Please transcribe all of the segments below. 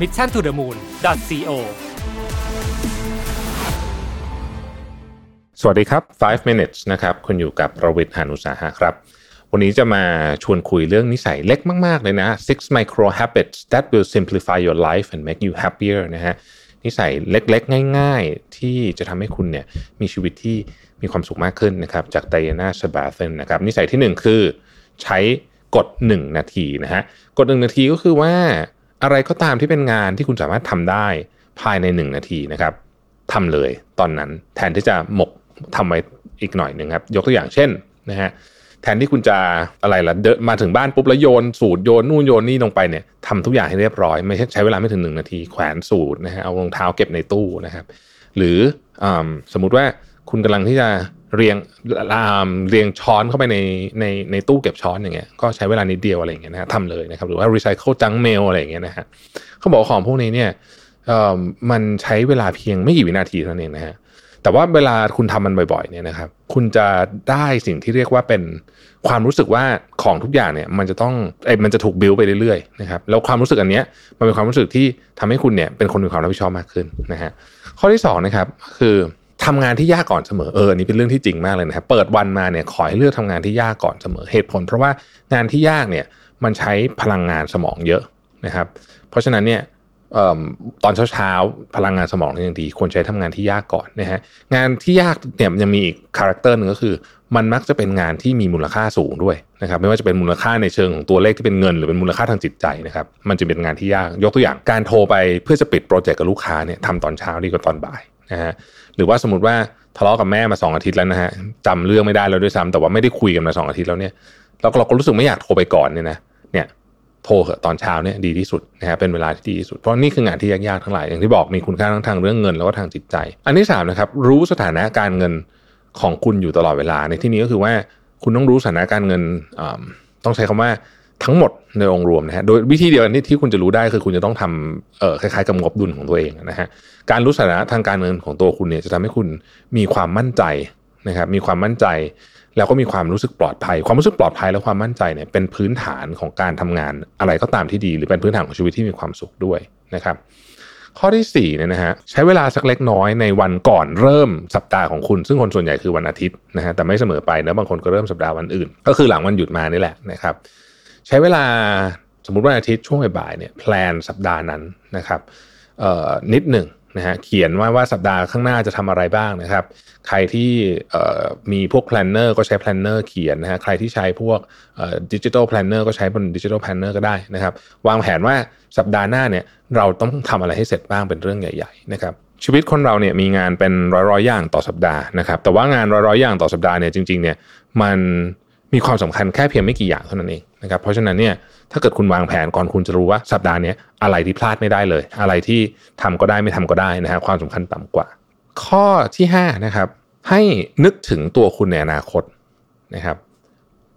mission to the moon co สวัสดีครับ 5 minutes นะครับ คุณอยู่กับรวิทย์หานุสาหะครับ วันนี้จะมาชวนคุยเรื่องนิสัยเล็กมาก ๆ เลยนะ six micro habits that will simplify your life and make you happier นะฮะ นิสัยเล็ก ๆ ง่าย ๆ ที่จะทำให้คุณเนี่ยมีชีวิตที่มีความสุขมากขึ้นนะครับ จากไดอาน่าสบาเซนนะครับ นิสัยที่1คือใช้กด 1 นาทีนะฮะ กด 1 นาทีก็คือว่า อะไรก็ตามที่เป็นงานที่คุณสามารถทำได้ภายใน 1 นาทีนะครับทำเลยตอนนั้นแทนที่จะหมกทำไว้อีกหน่อยหนึ่งครับ ยกตัวอย่างเช่นนะฮะแทนที่คุณจะอะไรล่ะเดินมาถึงบ้านปุ๊บแล้วโยนสูตรโยนนู่นโยนนี่ลงไปเนี่ยทำทุกอย่างให้เรียบร้อยไม่ใช่ใช้เวลาไม่ถึงหนึ่งนาที แขวนสูตรนะฮะเอารองเท้าเก็บในตู้นะครับ หรืออสมมุติว่าคุณกำลังที่จะ เรียงเรียงช้อนเข้าไปในในในตู้เก็บช้อนอย่างเงี้ยก็ใช้เวลานิดเดียวอะไรอย่างเงี้ยนะฮะทำเลยนะครับหรือว่ารีไซเคิลจังเมลอะไรอย่างเงี้ยนะฮะเขาบอกของพวกนี้เนี่ยมันใช้เวลาเพียงไม่กี่วินาทีเท่านั้นเองนะฮะแต่ว่าเวลาคุณทำมันบ่อยๆเนี่ยนะครับ คุณจะได้สิ่งที่เรียกว่าเป็นความรู้สึกว่าของทุกอย่างเนี่ย มันจะต้องไอ้มันจะถูกบิวไปเรื่อยๆนะครับแล้วความรู้สึกอันเนี้ยมันเป็นความรู้สึกที่ทำให้คุณเนี่ยเป็นคนมีความรับผิดชอบมากขึ้นนะฮะข้อที่2นะครับคือ ทำงานที่ยากก่อนเสมอเอออันนี้เป็นเรื่องที่จริงมากเลยนะครับเปิดวันมาเนี่ยขอให้เลือกทำงานที่ยากก่อนเสมอเหตุผล เพราะว่างานที่ยากเนี่ยมันใช้พลังงานสมองเยอะนะครับ เพราะฉะนั้นเนี่ยตอนเช้าๆพลังงานสมองยังดีควรใช้ทำงานที่ยากก่อนนะฮะงานที่ยากเนี่ยยังมีอีก character หนึ่งก็คือ มันมักจะเป็นงานที่มีมูลค่าสูงด้วยนะครับไม่ว่าจะเป็นมูลค่าในเชิงของตัวเลขที่เป็นเงิน หรือเป็นมูลค่าทางจิตใจนะครับมันจะเป็นงานที่ยากยกตัวอย่างการโทรไปเพื่อจะปิดโปรเจกต์กับลูกค้าเนี่ยทำตอนเช้าดีกว่าตอนบ่าย นะฮะหรือว่าสมมติว่าทะเลาะกับแม่มาสองอาทิตย์แล้วนะฮะจำเรื่องไม่ได้แล้วด้วยซ้ำแต่ว่าไม่ได้คุยกันมาสองอาทิตย์แล้วเนี่ยเราเราก็รู้สึกไม่อยากโทรไปก่อนเนี่ยนะเนี่ยโทรเหอะตอนเช้าเนี่ยดีที่สุดนะฮะเป็นเวลาที่ดีที่สุดเพราะนี่คืองานที่ยากๆทั้งหลายอย่างที่บอกมีคุณค่าทั้งทางเรื่องเงินแล้วก็ทางจิตใจ อันที่3นะครับรู้สถานะการเงินของคุณอยู่ตลอดเวลาในที่นี้ก็คือว่าคุณต้องรู้สถานะการเงินต้องใช้คำว่า ทั้งหมดในองค์รวมนะฮะ โดยวิธีเดียวที่ที่คุณจะรู้ได้คือคุณจะต้องทำเอ่อคล้ายๆกับงบดุลของตัวเองนะฮะ การรู้สถานะทางการเงินของตัวคุณเนี่ยจะทำให้คุณมีความมั่นใจนะครับ มีความมั่นใจ แล้วก็มีความรู้สึกปลอดภัย ความรู้สึกปลอดภัยและความมั่นใจเนี่ยเป็นพื้นฐานของการทำงานอะไรก็ตามที่ดี หรือเป็นพื้นฐานของชีวิตที่มีความสุขด้วยนะครับ ข้อที่4เนี่ยนะฮะใช้เวลาสักเล็กน้อยในวันก่อนเริ่มสัปดาห์ของคุณ ซึ่งคนส่วนใหญ่คือวันอาทิตย์นะฮะแต่ไม่เสมอไปนะบางคนก็เริ่มสัปดาห์วันอื่น ก็คือหลังวันหยุดมานี่แหละนะครับ ใช้เวลาสมมติวันอาทิตย์ช่วงบ่ายเนี่ย plan สัปดาห์นั้นนะครับนิดหนึ่งนะฮะเขียนว่าว่าสัปดาห์ข้างหน้าจะทำอะไรบ้างนะครับ ใครที่มีพวก planner ก็ใช้ planner เขียนนะฮะใครที่ใช้พวก digital planner ก็ใช้บน digital planner ก็ได้นะครับ วางแผนว่าสัปดาห์หน้าเนี่ยเราต้องทำอะไรให้เสร็จบ้างเป็นเรื่องใหญ่ ๆ นะครับ ชีวิตคนเราเนี่ยมีงานเป็นร้อยๆอย่างต่อสัปดาห์นะครับ แต่ว่างานร้อยๆอย่างต่อสัปดาห์เนี่ยจริงๆเนี่ยมันมีความสำคัญแค่เพียงไม่กี่อย่างเท่านั้นเอง นะครับเพราะฉะนั้นเนี่ยถ้าเกิดคุณวางแผนก่อนคุณจะรู้ว่าสัปดาห์นี้อะไรที่พลาดไม่ได้เลย อะไรที่ทำก็ได้ไม่ทำก็ได้นะฮะความสำคัญต่ำกว่า ข้อที่5นะครับให้นึกถึงตัวคุณในอนาคตนะครับ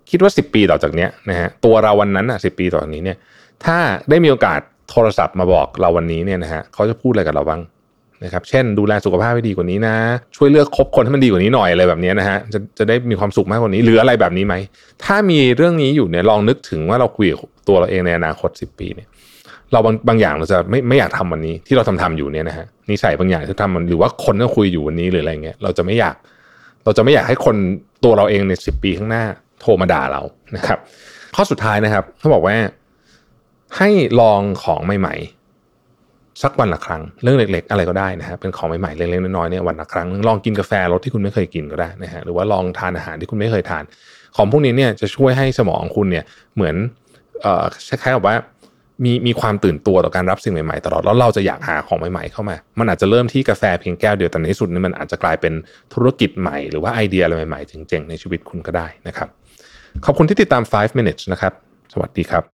คิดว่า 10 ปีต่อจากนี้นะฮะตัวเราวันนั้นอะสิปีต่อจากนี้เนี่ยถ้าได้มีโอกาสโทรศัพท์มาบอกเราวันนี้เนี่ยนะฮะเขาจะพูดอะไรกับเราบ้าง นะครับเช่นดูแลสุขภาพให้ดีกว่านี้นะ ช่วยเลือกคบคนให้มันดีกว่านี้หน่อยอะไรแบบนี้นะฮะจะจะได้มีความสุขมากกว่านี้หรืออะไรแบบนี้ไหมถ้ามีเรื่องนี้อยู่เนี่ยลองนึกถึงว่าเราคุยกับตัวเราเองในอนาคต 10 ปีเนี่ยเราบางบางอย่างเราจะไม่ไม่อยากทำวันนี้ที่เราทำทำอยู่เนี่ยนะฮะนิสัยบางอย่างที่ทำมันหรือว่าคนที่คุยอยู่วันนี้หรืออะไรเงี้ยเราจะไม่อยาก เราจะไม่อยากให้คนตัวเราเองในสิปีข้างหน้า โทรมาด่าเรานะครับ ข้อสุดท้ายนะครับเขาบอกว่าให้ลองของใหม่ๆ สักวันละครั้งเรื่องเล็ก ๆ อะไรก็ได้นะฮะเป็นของใหม่ๆเล็กๆน้อยๆเนี่ยวันละครั้งลองกินกาแฟรสที่คุณไม่เคยกินก็ได้นะฮะหรือว่าลองทานอาหารที่คุณไม่เคยทาน ของพวกนี้เนี่ยจะช่วยให้สมองคุณเนี่ยเหมือนเอ่อคล้ายๆกับว่ามีมีความตื่นตัวต่อการรับสิ่งใหม่ๆตลอดแล้วเราจะอยากหาของใหม่ๆเข้ามา มันอาจจะเริ่มที่กาแฟเพียงแก้วเดียวแต่ในที่สุดนี่มันอาจจะกลายเป็นธุรกิจใหม่หรือว่าไอเดียอะไรใหม่ๆเจ๋งๆในชีวิตคุณก็ได้นะครับขอบคุณที่ติดตาม 5 minutes นะครับ สวัสดีครับ